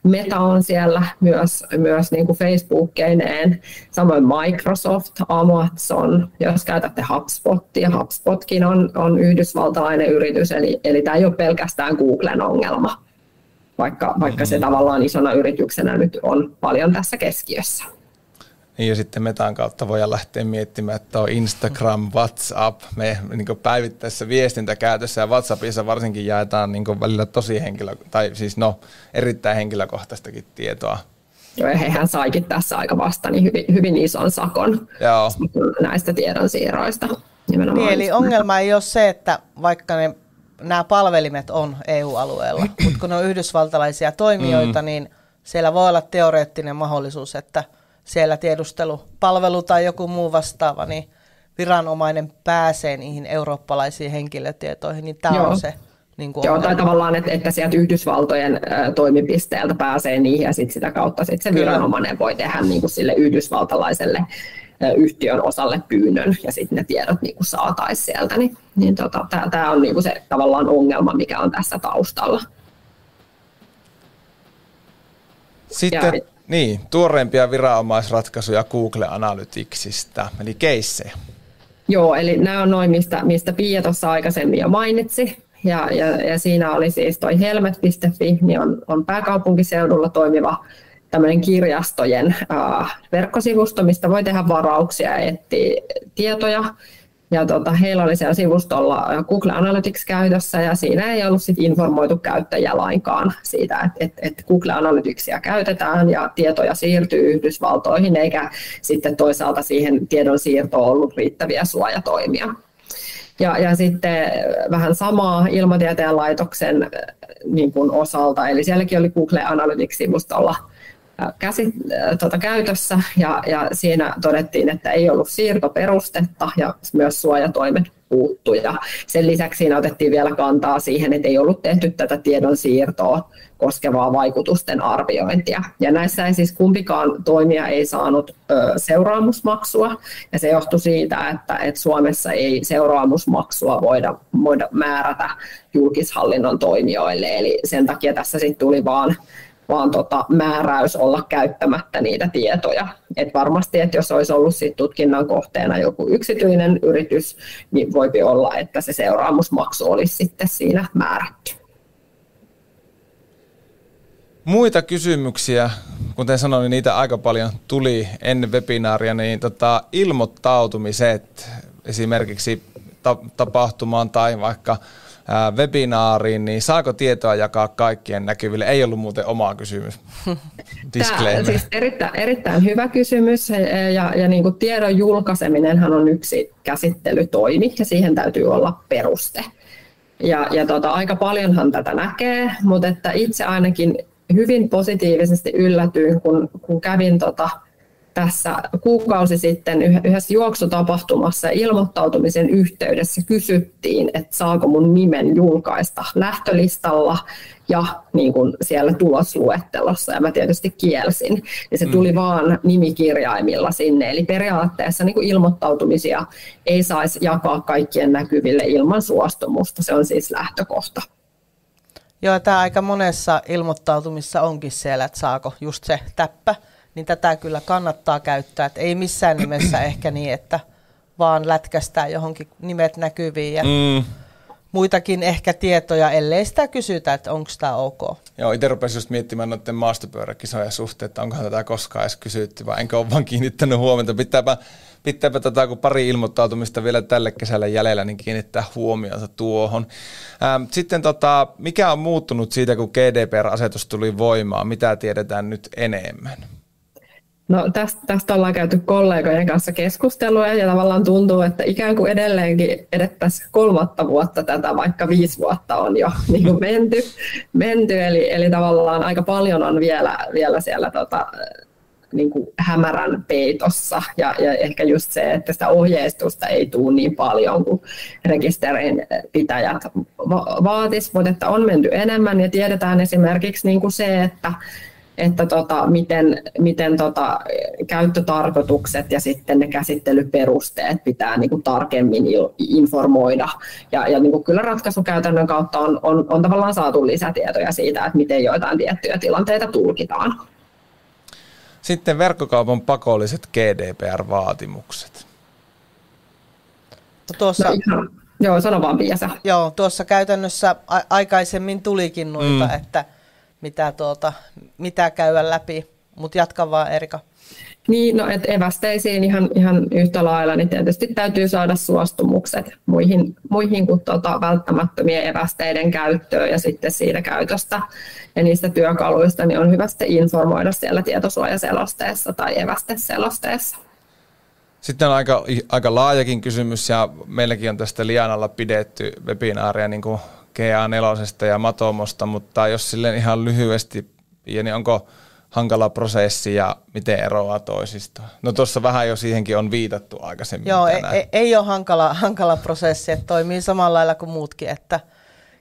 Meta on siellä myös, myös niin kuin Facebookkeineen, samoin Microsoft, Amazon, jos käytätte HubSpotia, HubSpotkin on, on yhdysvaltalainen yritys, eli, eli tämä ei ole pelkästään Googlen ongelma, vaikka, vaikka se mm-hmm. tavallaan isona yrityksenä nyt on paljon tässä keskiössä. Niin ja sitten metan kautta voidaan lähteä miettimään, että on Instagram, WhatsApp, me niin päivittäisessä viestintäkäytössä ja WhatsAppissa varsinkin jaetaan niin välillä tosi henkilö, tai siis no erittäin henkilökohtaistakin tietoa. Joo, ja hehän saikin tässä aika vasta niin hyvin, hyvin ison sakon Joo. näistä tiedonsiirroista. Niin, eli ongelma ei ole se, että vaikka ne, nämä palvelimet on EU-alueella, mutta kun ne on yhdysvaltalaisia toimijoita, mm. niin siellä voi olla teoreettinen mahdollisuus, että – siellä tiedustelupalvelu tai joku muu vastaava, niin viranomainen pääsee niihin eurooppalaisiin henkilötietoihin, niin tämä on se niin kuin Joo, tai tavallaan, että, että sieltä Yhdysvaltojen ä, toimipisteeltä pääsee niihin ja sit sitä kautta sit se Kyllä. viranomainen voi tehdä niin kuin sille yhdysvaltalaiselle ä, yhtiön osalle pyynnön ja sitten ne tiedot niin kuin saataisiin sieltä. Niin, niin tota, tämä on niin kuin se tavallaan ongelma, mikä on tässä taustalla. Sitten, ja, niin, tuoreimpia viranomaisratkaisuja Google Analyticsista, eli keissejä. Joo, eli nämä on noin, mistä, mistä Pia tuossa aikaisemmin jo mainitsi. Ja, ja, ja siinä oli siis toi helmet.fi, niin on, on pääkaupunkiseudulla toimiva tämmöinen kirjastojen äh, verkkosivusto, mistä voi tehdä varauksia ja etsiä tietoja. Ja tota, heillä oli siellä sivustolla Google Analytics käytössä ja siinä ei ollut sit informoitu käyttäjiä lainkaan siitä, että et, et Google Analyticsia käytetään ja tietoja siirtyy Yhdysvaltoihin eikä sitten toisaalta siihen tiedon siirtoon ollut riittäviä suojatoimia. Ja, ja sitten vähän samaa ilmatieteen laitoksen niin kuin osalta, eli sielläkin oli Google Analytics-sivustolla – käsi, tuota, käytössä ja, ja siinä todettiin, että ei ollut siirtoperustetta ja myös suojatoimet puuttu. Ja sen lisäksi siinä otettiin vielä kantaa siihen, että ei ollut tehty tätä tiedon siirtoa koskevaa vaikutusten arviointia. Ja näissä ei siis kumpikaan toimija ei saanut ö, seuraamusmaksua, ja se johtui siitä, että, että Suomessa ei seuraamusmaksua voida, voida määrätä julkishallinnon toimijoille, eli sen takia tässä sitten tuli vaan vaan tota, määräys olla käyttämättä niitä tietoja. Et varmasti, että jos olisi ollut sit tutkinnan kohteena joku yksityinen yritys, niin voipi olla, että se seuraamusmaksu olisi sitten siinä määrätty. Muita kysymyksiä, kuten sanoin, niin niitä aika paljon tuli ennen webinaaria, niin tota, ilmoittautumiset esimerkiksi ta- tapahtumaan tai vaikka webinaariin, niin saako tietoa jakaa kaikkien näkyville? Ei ollut muuten oma kysymys. Tämä, siis erittäin, erittäin hyvä kysymys ja, ja niin kuin tiedon julkaiseminenhan on yksi käsittelytoimi ja siihen täytyy olla peruste. Ja, ja tota, aika paljonhan tätä näkee, mutta että itse ainakin hyvin positiivisesti yllätyin, kun, kun kävin tota, tässä kuukausi sitten yhdessä juoksutapahtumassa ilmoittautumisen yhteydessä kysyttiin, että saako mun nimen julkaista lähtölistalla ja niin kuin siellä tulosluettelossa, ja mä tietysti kielsin. Ja se tuli mm. vaan nimikirjaimilla sinne, eli periaatteessa niin kuin ilmoittautumisia ei saisi jakaa kaikkien näkyville ilman suostumusta, se on siis lähtökohta. Joo, tämä aika monessa ilmoittautumissa onkin siellä, että saako just se täppä, niin tätä kyllä kannattaa käyttää. Että ei missään nimessä ehkä niin, että vaan lätkästää johonkin nimet näkyviin ja mm. muitakin ehkä tietoja, ellei sitä kysytä, että onko tämä ok. Joo, itse rupesin just miettimään noiden maastopyöräkisojen suhteen, että onkohan tätä koskaan edes kysytty, vai enkä ole vaan kiinnittänyt huomiota. Pitääpä pitääpä tätä, kun pari ilmoittautumista vielä tälle kesällä jäljellä, niin kiinnittää huomionsa tuohon. Ähm, sitten tota, mikä on muuttunut siitä, kun GDPR-asetus tuli voimaan? Mitä tiedetään nyt enemmän? No tästä, tästä ollaan käyty kollegojen kanssa keskustelua ja tavallaan tuntuu, että ikään kuin edelleenkin edettäisiin kolmatta vuotta tätä, vaikka viisi vuotta on jo niin kuin menty, menty. Eli, eli tavallaan aika paljon on vielä, vielä siellä tota, niin kuin hämärän peitossa. Ja, ja ehkä just se, että sitä ohjeistusta ei tule niin paljon kuin rekisterin pitäjät va- mutta että on menty enemmän ja tiedetään esimerkiksi niin kuin se, että että tota, miten, miten tota, käyttötarkoitukset ja sitten ne käsittelyperusteet pitää niin kuin tarkemmin informoida. Ja, ja niin kuin kyllä ratkaisukäytännön kautta on, on, on tavallaan saatu lisätietoja siitä, että miten joitain tiettyjä tilanteita tulkitaan. Sitten verkkokaupan pakolliset GDPR-vaatimukset. No tuossa, no ihan, joo, sano vaan Piasa. Joo, tuossa käytännössä a- aikaisemmin tulikin noita, mm. että mitä, tuota, mitä käydä läpi, mutta jatka vaan Erika. Niin, no et evästeisiin ihan, ihan yhtä lailla, niin tietysti täytyy saada suostumukset muihin, muihin kuin tota välttämättömien evästeiden käyttöön ja sitten siitä käytöstä ja niistä työkaluista, niin on hyvä sitten informoida siellä tietosuojaselosteessa tai evästeselosteessa. Sitten on aika, aika laajakin kysymys ja meilläkin on tästä Lianalla pidetty webinaaria niin kuin GA4 ja Matomosta, mutta jos silleen ihan lyhyesti, niin onko hankala prosessi ja miten eroaa toisistaan? No tuossa vähän jo siihenkin on viitattu aikaisemmin. Joo, ei, ei, ei ole hankala, hankala prosessi, että toimii samalla lailla kuin muutkin, että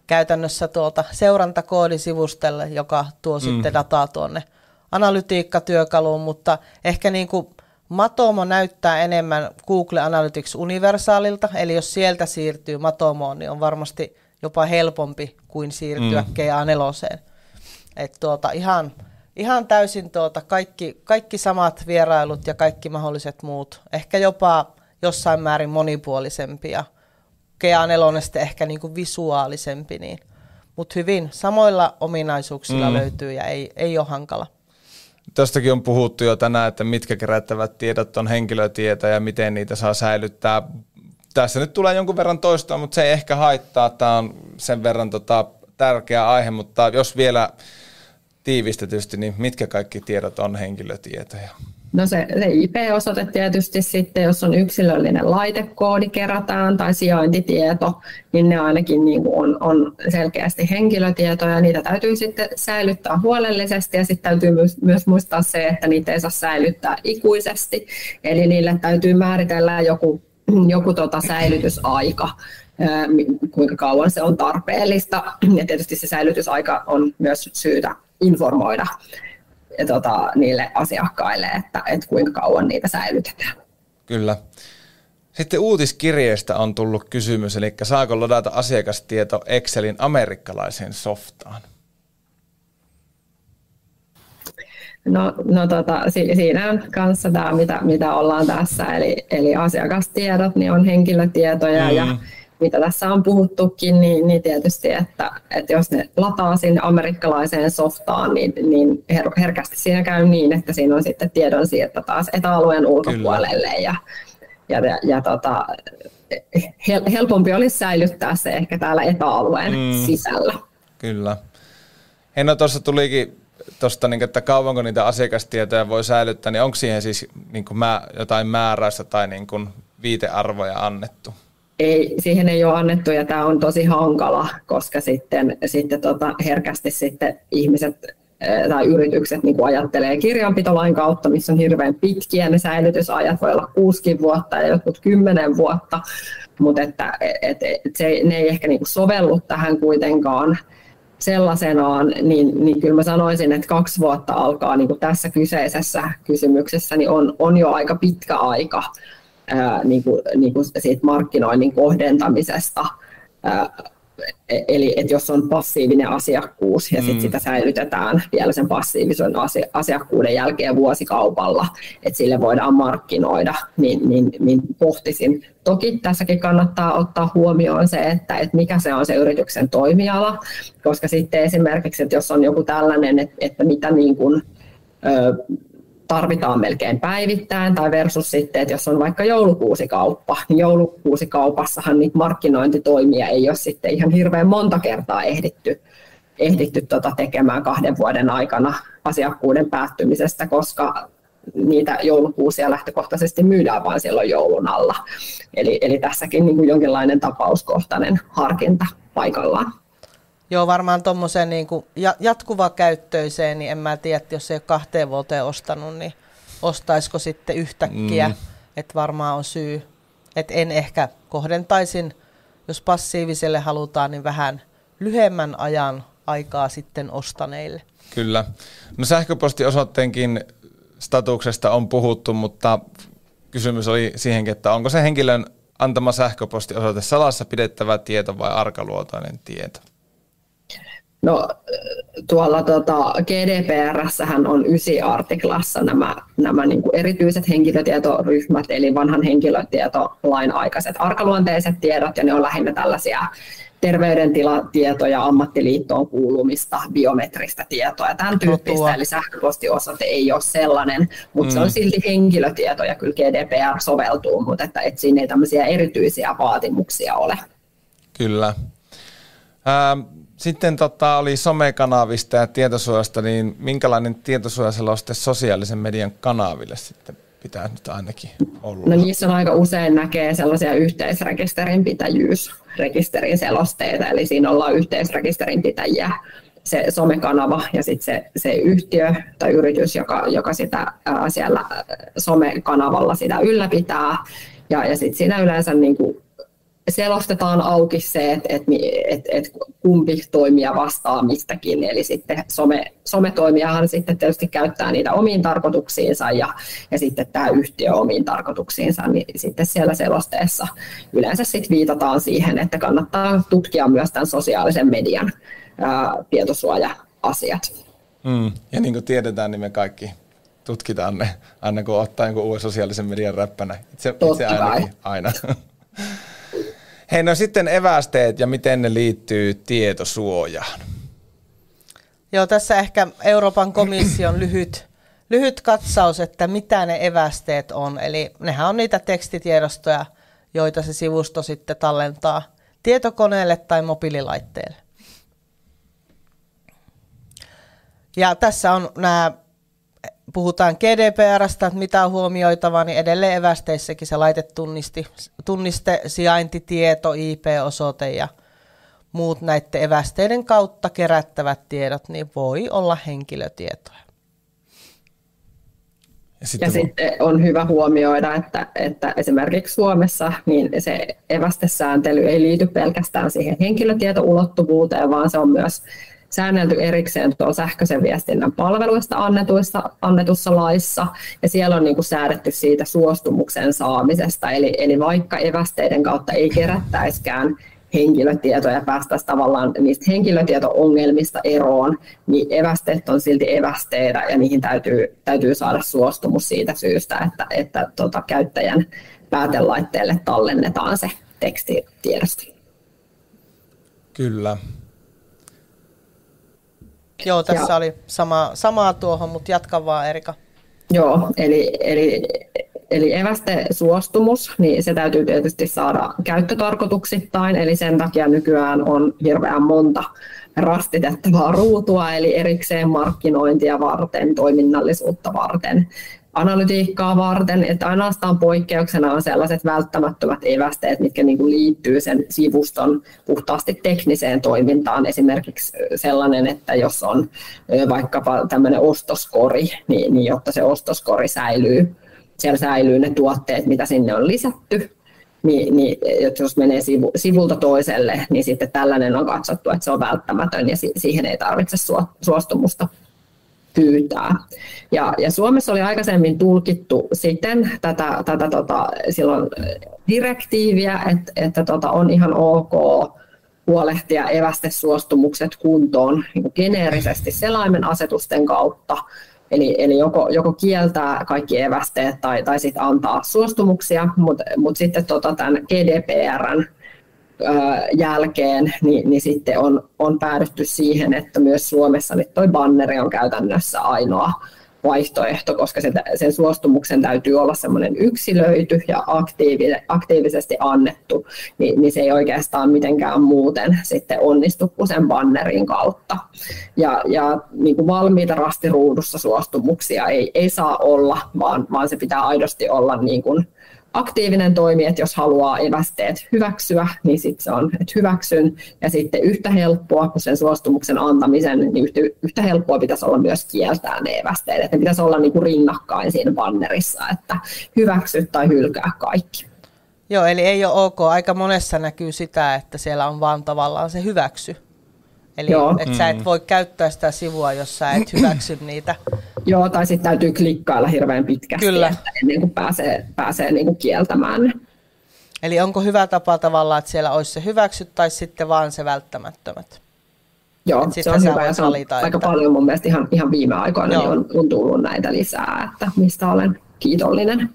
käytännössä tuolta seurantakoodisivustolle, joka tuo mm. sitten dataa tuonne analytiikkatyökaluun, mutta ehkä niin kuin Matomo näyttää enemmän Google Analytics Universaalilta, eli jos sieltä siirtyy Matomoon, niin on varmasti jopa helpompi kuin siirtyä mm. GA4. Et tuota, ihan, ihan täysin tuota, kaikki, kaikki samat vierailut ja kaikki mahdolliset muut, ehkä jopa jossain määrin monipuolisempia. GA4 ehkä niinku visuaalisempi, niin, mutta hyvin samoilla ominaisuuksilla mm. löytyy ja ei, ei ole hankala. Tästäkin on puhuttu jo tänään, että mitkä kerättävät tiedot on henkilötietoja ja miten niitä saa säilyttää tässä nyt tulee jonkun verran toistoa, mutta se ei ehkä haittaa. Tämä on sen verran tota, tärkeä aihe, mutta jos vielä tiivistetysti, niin mitkä kaikki tiedot on henkilötietoja? No se, se IP-osoite tietysti sitten, jos on yksilöllinen laitekoodi kerätään tai sijaintitieto, niin ne ainakin niin kuin on, on selkeästi henkilötietoja. Niitä täytyy sitten säilyttää huolellisesti ja sitten täytyy myös, myös muistaa se, että niitä ei saa säilyttää ikuisesti. Eli niille täytyy määritellä joku joku tota säilytysaika, kuinka kauan se on tarpeellista. Ja tietysti se säilytysaika on myös syytä informoida ja tota, niille asiakkaille, että, että kuinka kauan niitä säilytetään. Kyllä. Sitten uutiskirjeestä on tullut kysymys, eli saako ladata asiakastieto Excelin amerikkalaiseen softaan? No, no tota, si- siinä on kanssa tämä, mitä, mitä ollaan tässä, eli, eli asiakastiedot niin on henkilötietoja mm. ja mitä tässä on puhuttukin, niin, niin tietysti, että, että jos ne lataa sinne amerikkalaiseen softaan, niin, niin her- herkästi siinä käy niin, että siinä on sitten tiedonsiirto taas etäalueen ulkopuolelle Kyllä. ja, ja, ja, ja tota, hel- helpompi olisi säilyttää se ehkä täällä etäalueen mm. sisällä. Kyllä. Hei, no tuossa tulikin tuosta, niin, että kauanko niitä asiakastietoja voi säilyttää, niin onko siihen siis niin kuin mä, jotain määräistä tai niin kuin viitearvoja annettu? Ei, siihen ei ole annettu ja tämä on tosi hankala, koska sitten, sitten tota, herkästi sitten ihmiset tai yritykset niin kuin ajattelee kirjanpitolain kautta, missä on hirveän pitkiä, ne säilytysajat voi olla kuusikin vuotta ja jotkut kymmenen vuotta, mutta että, et, et se, ne ei ehkä niin kuin sovellu tähän kuitenkaan sellaisenaan, niin, niin kyllä mä sanoisin, että kaksi vuotta alkaa niin kuin tässä kyseisessä kysymyksessä, niin on, on jo aika pitkä aika ää, niin kuin, niin kuin siitä markkinoinnin kohdentamisesta. Ää, eli että jos on passiivinen asiakkuus ja sit mm. sitä säilytetään vielä sen passiivisen asiakkuuden jälkeen vuosikaupalla, että sille voidaan markkinoida, niin, niin, niin pohtisin. Toki tässäkin kannattaa ottaa huomioon se, että, että mikä se on se yrityksen toimiala, koska sitten esimerkiksi, että jos on joku tällainen, että, että mitä niin kuin, tarvitaan melkein päivittäin, tai versus sitten, että jos on vaikka joulukuusikauppa, niin joulukuusikaupassahan niitä markkinointitoimia ei ole sitten ihan hirveän monta kertaa ehditty, ehditty tota tekemään kahden vuoden aikana asiakkuuden päättymisestä, koska niitä joulukuusia lähtökohtaisesti myydään vain silloin joulun alla. Eli, eli tässäkin niin kuin jonkinlainen tapauskohtainen harkinta paikallaan. Joo, varmaan tuommoiseen niin jatkuva käyttöiseen, niin en mä tiedä, että jos ei ole kahteen vuoteen ostanut, niin ostaisiko sitten yhtäkkiä, mm. että varmaan on syy. Että en ehkä kohdentaisin, jos passiiviselle halutaan, niin vähän lyhyemmän ajan aikaa sitten ostaneille. Kyllä. No sähköpostiosoitteenkin statuksesta on puhuttu, mutta kysymys oli siihenkin, että onko se henkilön antama sähköpostiosoite salassa pidettävä tieto vai arkaluotoinen tieto? No tuolla tota, GDPR-sähän on ysi artiklassa nämä, nämä niin kuin erityiset henkilötietoryhmät, eli vanhan henkilötietolain aikaiset arkaluonteiset tiedot, ja ne on lähinnä tällaisia terveydentilatietoja, ammattiliittoon kuulumista, biometristä tietoa ja tämän tyyppistä, no eli sähköpostiosoite ei ole sellainen, mutta mm. se on mm. silti henkilötieto ja kyllä GDPR soveltuu, mutta että, että siinä ei tämmöisiä erityisiä vaatimuksia ole. Kyllä. Ähm sitten tota, oli somekanavista ja tietosuojasta, niin minkälainen tietosuojaseloste sosiaalisen median kanaville sitten pitää nyt ainakin olla? No niissä on aika usein näkee sellaisia yhteisrekisterinpitäjyysrekisterin selosteita, eli siinä ollaan yhteisrekisterinpitäjiä se somekanava ja sitten se, se yhtiö tai yritys, joka, joka sitä ää, siellä somekanavalla sitä ylläpitää. Ja, ja sitten siinä yleensä niin kuin selostetaan auki se, että et, et, et kumpi toimija vastaa mistäkin. Eli sitten some, sometoimijahan sitten tietysti käyttää niitä omiin tarkoituksiinsa ja, ja sitten tämä yhtiö omiin tarkoituksiinsa, niin sitten siellä selosteessa yleensä sitten viitataan siihen, että kannattaa tutkia myös tämän sosiaalisen median ää, tietosuoja-asiat. Mm. Ja niin kuin tiedetään, niin me kaikki tutkitaan ne aina kun ottaa jonkun uuden sosiaalisen median räppänä. Itse, itse ainakin, aina. Hei, no sitten evästeet ja miten ne liittyy tietosuojaan. Joo, tässä ehkä Euroopan komission lyhyt, lyhyt katsaus, että mitä ne evästeet on. Eli nehän on niitä tekstitiedostoja, joita se sivusto sitten tallentaa tietokoneelle tai mobiililaitteelle. Ja tässä on nämä puhutaan GDPRstä, että mitä on huomioitava, niin edelleen evästeissäkin se laitetunnisti, tunniste, sijaintitieto, IP-osoite ja muut näiden evästeiden kautta kerättävät tiedot, niin voi olla henkilötietoja. Ja sitten, ja sitten on hyvä huomioida, että, että esimerkiksi Suomessa niin se evästesääntely ei liity pelkästään siihen henkilötietoulottuvuuteen, vaan se on myös säännelty erikseen tuo sähköisen viestinnän palveluista annetussa laissa, ja siellä on niin kuin säädetty siitä suostumuksen saamisesta, eli, eli vaikka evästeiden kautta ei kerättäiskään henkilötietoja ja päästäisiin tavallaan niistä henkilötieto-ongelmista eroon, niin evästeet on silti evästeitä ja niihin täytyy, täytyy saada suostumus siitä syystä, että, että tota, käyttäjän päätelaitteelle tallennetaan se tekstitiedosto. Kyllä. Joo, tässä ja. oli sama, samaa tuohon, mutta jatka vaan Erika. Joo, eli, eli, eli eväste suostumus, niin se täytyy tietysti saada käyttötarkoituksittain, eli sen takia nykyään on hirveän monta rastitettavaa ruutua, eli erikseen markkinointia varten, toiminnallisuutta varten, analytiikkaa varten, että ainoastaan poikkeuksena on sellaiset välttämättömät evästeet, mitkä niin kuin liittyy sen sivuston puhtaasti tekniseen toimintaan. Esimerkiksi sellainen, että jos on vaikkapa tämmöinen ostoskori, niin, niin jotta se ostoskori säilyy, siellä säilyy ne tuotteet, mitä sinne on lisätty, niin, niin jos menee sivu, sivulta toiselle, niin sitten tällainen on katsottu, että se on välttämätön ja si, siihen ei tarvitse suostumusta pyytää. Ja, ja Suomessa oli aikaisemmin tulkittu siten tätä, tätä tota, silloin direktiiviä, että, että tota, on ihan ok huolehtia evästesuostumukset kuntoon niin geneerisesti selaimen asetusten kautta, Eli, eli joko, joko kieltää kaikki evästeet tai, tai sitten antaa suostumuksia, mutta mut sitten tota tämän GDPRn jälkeen, niin, niin sitten on, on päädytty siihen, että myös Suomessa nyt toi banneri on käytännössä ainoa vaihtoehto, koska se, sen suostumuksen täytyy olla semmoinen yksilöity ja aktiivi, aktiivisesti annettu, niin, niin se ei oikeastaan mitenkään muuten sitten onnistu kuin sen bannerin kautta. Ja, ja niin kuin valmiita rastiruudussa suostumuksia ei, ei saa olla, vaan, vaan se pitää aidosti olla niin kuin, aktiivinen toimi, että jos haluaa evästeet hyväksyä, niin sitten se on, että hyväksyn. Ja sitten yhtä helppoa kuin sen suostumuksen antamisen, niin yhtä, yhtä helppoa pitäisi olla myös kieltää ne evästeet. Että ne pitäisi olla niin kuin rinnakkain siinä bannerissa, että hyväksy tai hylkää kaikki. Joo, eli ei ole ok. Aika monessa näkyy sitä, että siellä on vaan tavallaan se hyväksy. Eli Joo. et sä et mm. voi käyttää sitä sivua, jos sä et hyväksy niitä. Joo, tai sitten täytyy klikkailla hirveän pitkästi, Kyllä. Että ennen kuin pääsee, pääsee niin kuin kieltämään Eli onko hyvä tapa tavallaan, että siellä olisi se hyväksyt tai sitten vaan se välttämättömät? Joo, se on hyvä ja se on valita, aika että... paljon mun mielestä ihan, ihan viime aikoina niin on, on tullut näitä lisää, että mistä olen kiitollinen.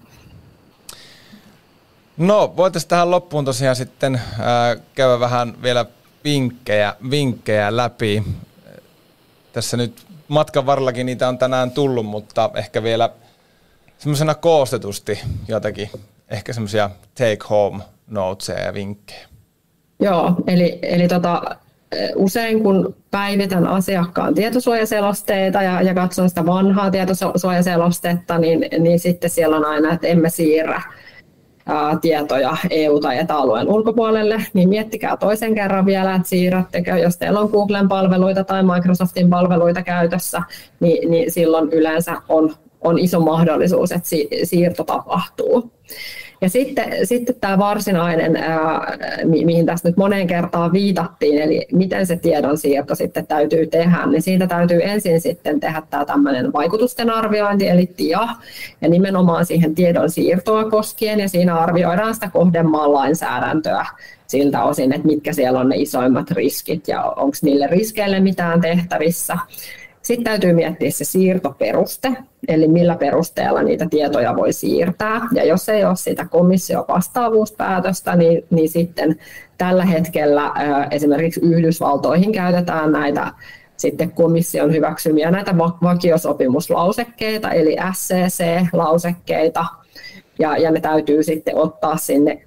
No, voitaisiin tähän loppuun tosiaan sitten äh, käydä vähän vielä vinkkejä, vinkkejä läpi. Tässä nyt matkan varrellakin niitä on tänään tullut, mutta ehkä vielä semmoisena koostetusti jotakin, ehkä semmoisia take home notesia ja vinkkejä. Joo, eli, eli tota, usein kun päivitän asiakkaan tietosuojaselosteita ja, ja katson sitä vanhaa tietosuojaselostetta, niin, niin sitten siellä on aina, että emme siirrä tietoja EU- tai etäalueen ulkopuolelle, niin miettikää toisen kerran vielä, että siirrättekö, jos teillä on Googlen palveluita tai Microsoftin palveluita käytössä, niin, niin silloin yleensä on, on iso mahdollisuus, että siirto tapahtuu. Ja sitten, sitten tämä varsinainen, ää, mi- mihin tässä nyt moneen kertaan viitattiin, eli miten se tiedonsiirto sitten täytyy tehdä, niin siitä täytyy ensin sitten tehdä tämä tämmöinen vaikutusten arviointi, eli TIA, ja nimenomaan siihen tiedonsiirtoa koskien, ja siinä arvioidaan sitä kohdemaan lainsäädäntöä siltä osin, että mitkä siellä on ne isoimmat riskit ja onko niille riskeille mitään tehtävissä. Sitten täytyy miettiä se siirtoperuste, eli millä perusteella niitä tietoja voi siirtää. Ja jos ei ole sitä komission vastaavuuspäätöstä, niin, niin sitten tällä hetkellä esimerkiksi Yhdysvaltoihin käytetään näitä sitten komission hyväksymiä näitä vakiosopimuslausekkeita, eli SCC-lausekkeita, ja, ja ne täytyy sitten ottaa sinne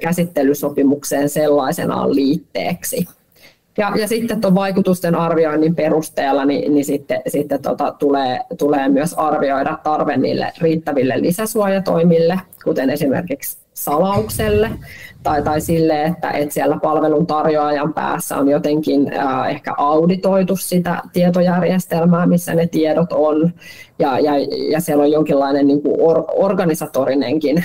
käsittelysopimukseen sellaisenaan liitteeksi. Ja, ja sitten tuon vaikutusten arvioinnin perusteella niin, niin sitten, sitten tota, tulee, tulee myös arvioida tarve niille riittäville lisäsuojatoimille, kuten esimerkiksi salaukselle tai, tai sille, että, että siellä palvelun tarjoajan päässä on jotenkin äh, ehkä auditoitu sitä tietojärjestelmää, missä ne tiedot on, ja, ja, ja siellä on jonkinlainen niin kuin or, organisatorinenkin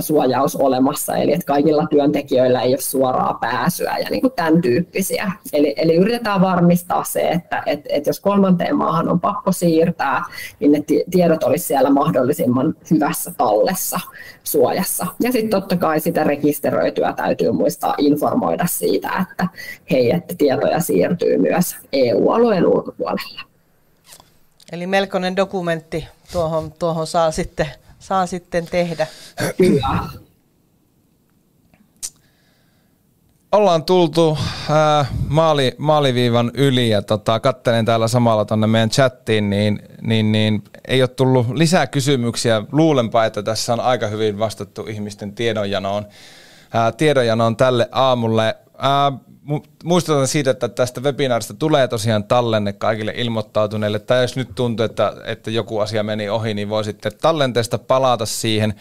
suojaus olemassa, eli että kaikilla työntekijöillä ei ole suoraa pääsyä ja niin kuin tämän tyyppisiä. Eli, eli yritetään varmistaa se, että et, et jos kolmanteen maahan on pakko siirtää, niin ne tiedot olisi siellä mahdollisimman hyvässä tallessa suojassa. Ja sitten totta kai sitä rekisteröityä täytyy muistaa informoida siitä, että hei, että tietoja siirtyy myös EU-alueen ulkopuolella. Eli melkoinen dokumentti tuohon, tuohon saa sitten saa sitten tehdä. Kyllä. Ollaan tultu äh, maali, maaliviivan yli ja tota, kattelen täällä samalla tuonne meidän chattiin, niin, niin, niin ei ole tullut lisää kysymyksiä. Luulenpa, että tässä on aika hyvin vastattu ihmisten tiedonjanoon, äh, tiedonjanoon tälle aamulle. Äh, muistutan siitä, että tästä webinaarista tulee tosiaan tallenne kaikille ilmoittautuneille, tai jos nyt tuntuu, että, että joku asia meni ohi, niin voi sitten tallenteesta palata siihen,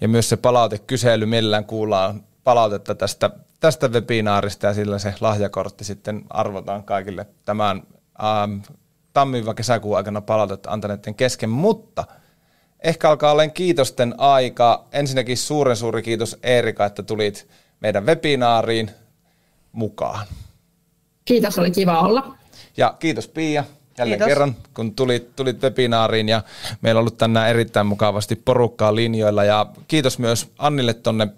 ja myös se palautekysely, millään kuullaan palautetta tästä, tästä webinaarista, ja sillä se lahjakortti sitten arvotaan kaikille tämän ähm, tammi-kesäkuun aikana palautetta antaneiden kesken, mutta ehkä alkaa olla kiitosten aika. Ensinnäkin suuren suuri kiitos Eerika, että tulit meidän webinaariin mukaan. Kiitos, oli kiva olla. Ja kiitos Pia jälleen kiitos. kerran, kun tulit, tulit webinaariin ja meillä on ollut tänään erittäin mukavasti porukkaa linjoilla ja kiitos myös Annille tuonne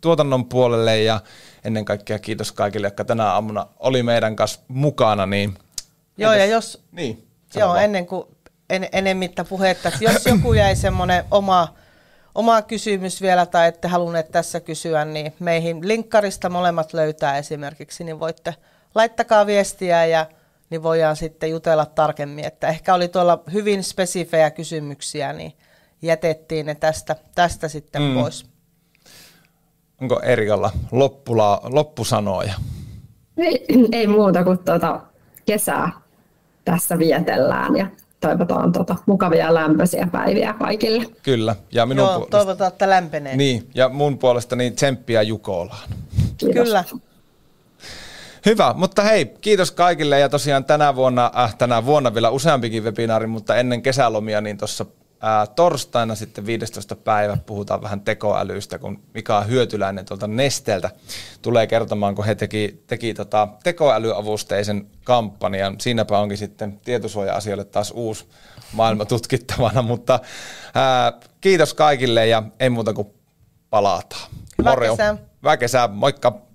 tuotannon puolelle ja ennen kaikkea kiitos kaikille, jotka tänä aamuna oli meidän kanssa mukana. Niin Joo, entäs, ja jos, niin, joo, vaan. ennen kuin en, enemmittä puhetta, että jos joku jäi semmoinen oma oma kysymys vielä tai ette halunneet tässä kysyä, niin meihin linkkarista molemmat löytää esimerkiksi, niin voitte laittakaa viestiä ja niin voidaan sitten jutella tarkemmin, että ehkä oli tuolla hyvin spesifejä kysymyksiä, niin jätettiin ne tästä, tästä sitten mm. pois. Onko Erikalla loppula, loppusanoja? Ei, ei muuta kuin tuota kesää tässä vietellään ja toivotaan tota, mukavia lämpöisiä päiviä kaikille. Kyllä. Ja minun Joo, puolesta... toivotaan, että lämpenee. Niin, ja mun puolesta niin tsemppiä Jukolaan. Kiitos. Kyllä. Hyvä, mutta hei, kiitos kaikille ja tosiaan tänä vuonna, äh, tänä vuonna vielä useampikin webinaari, mutta ennen kesälomia niin tuossa ää, torstaina sitten 15. päivä puhutaan vähän tekoälystä, kun Mika Hyötyläinen tuolta Nesteltä tulee kertomaan, kun he teki, teki tota tekoälyavusteisen kampanjan. Siinäpä onkin sitten tietosuoja-asioille taas uusi maailma tutkittavana, mutta ää, kiitos kaikille ja ei muuta kuin palataan. Hyvää kesää. Hyvää kesää, moikka!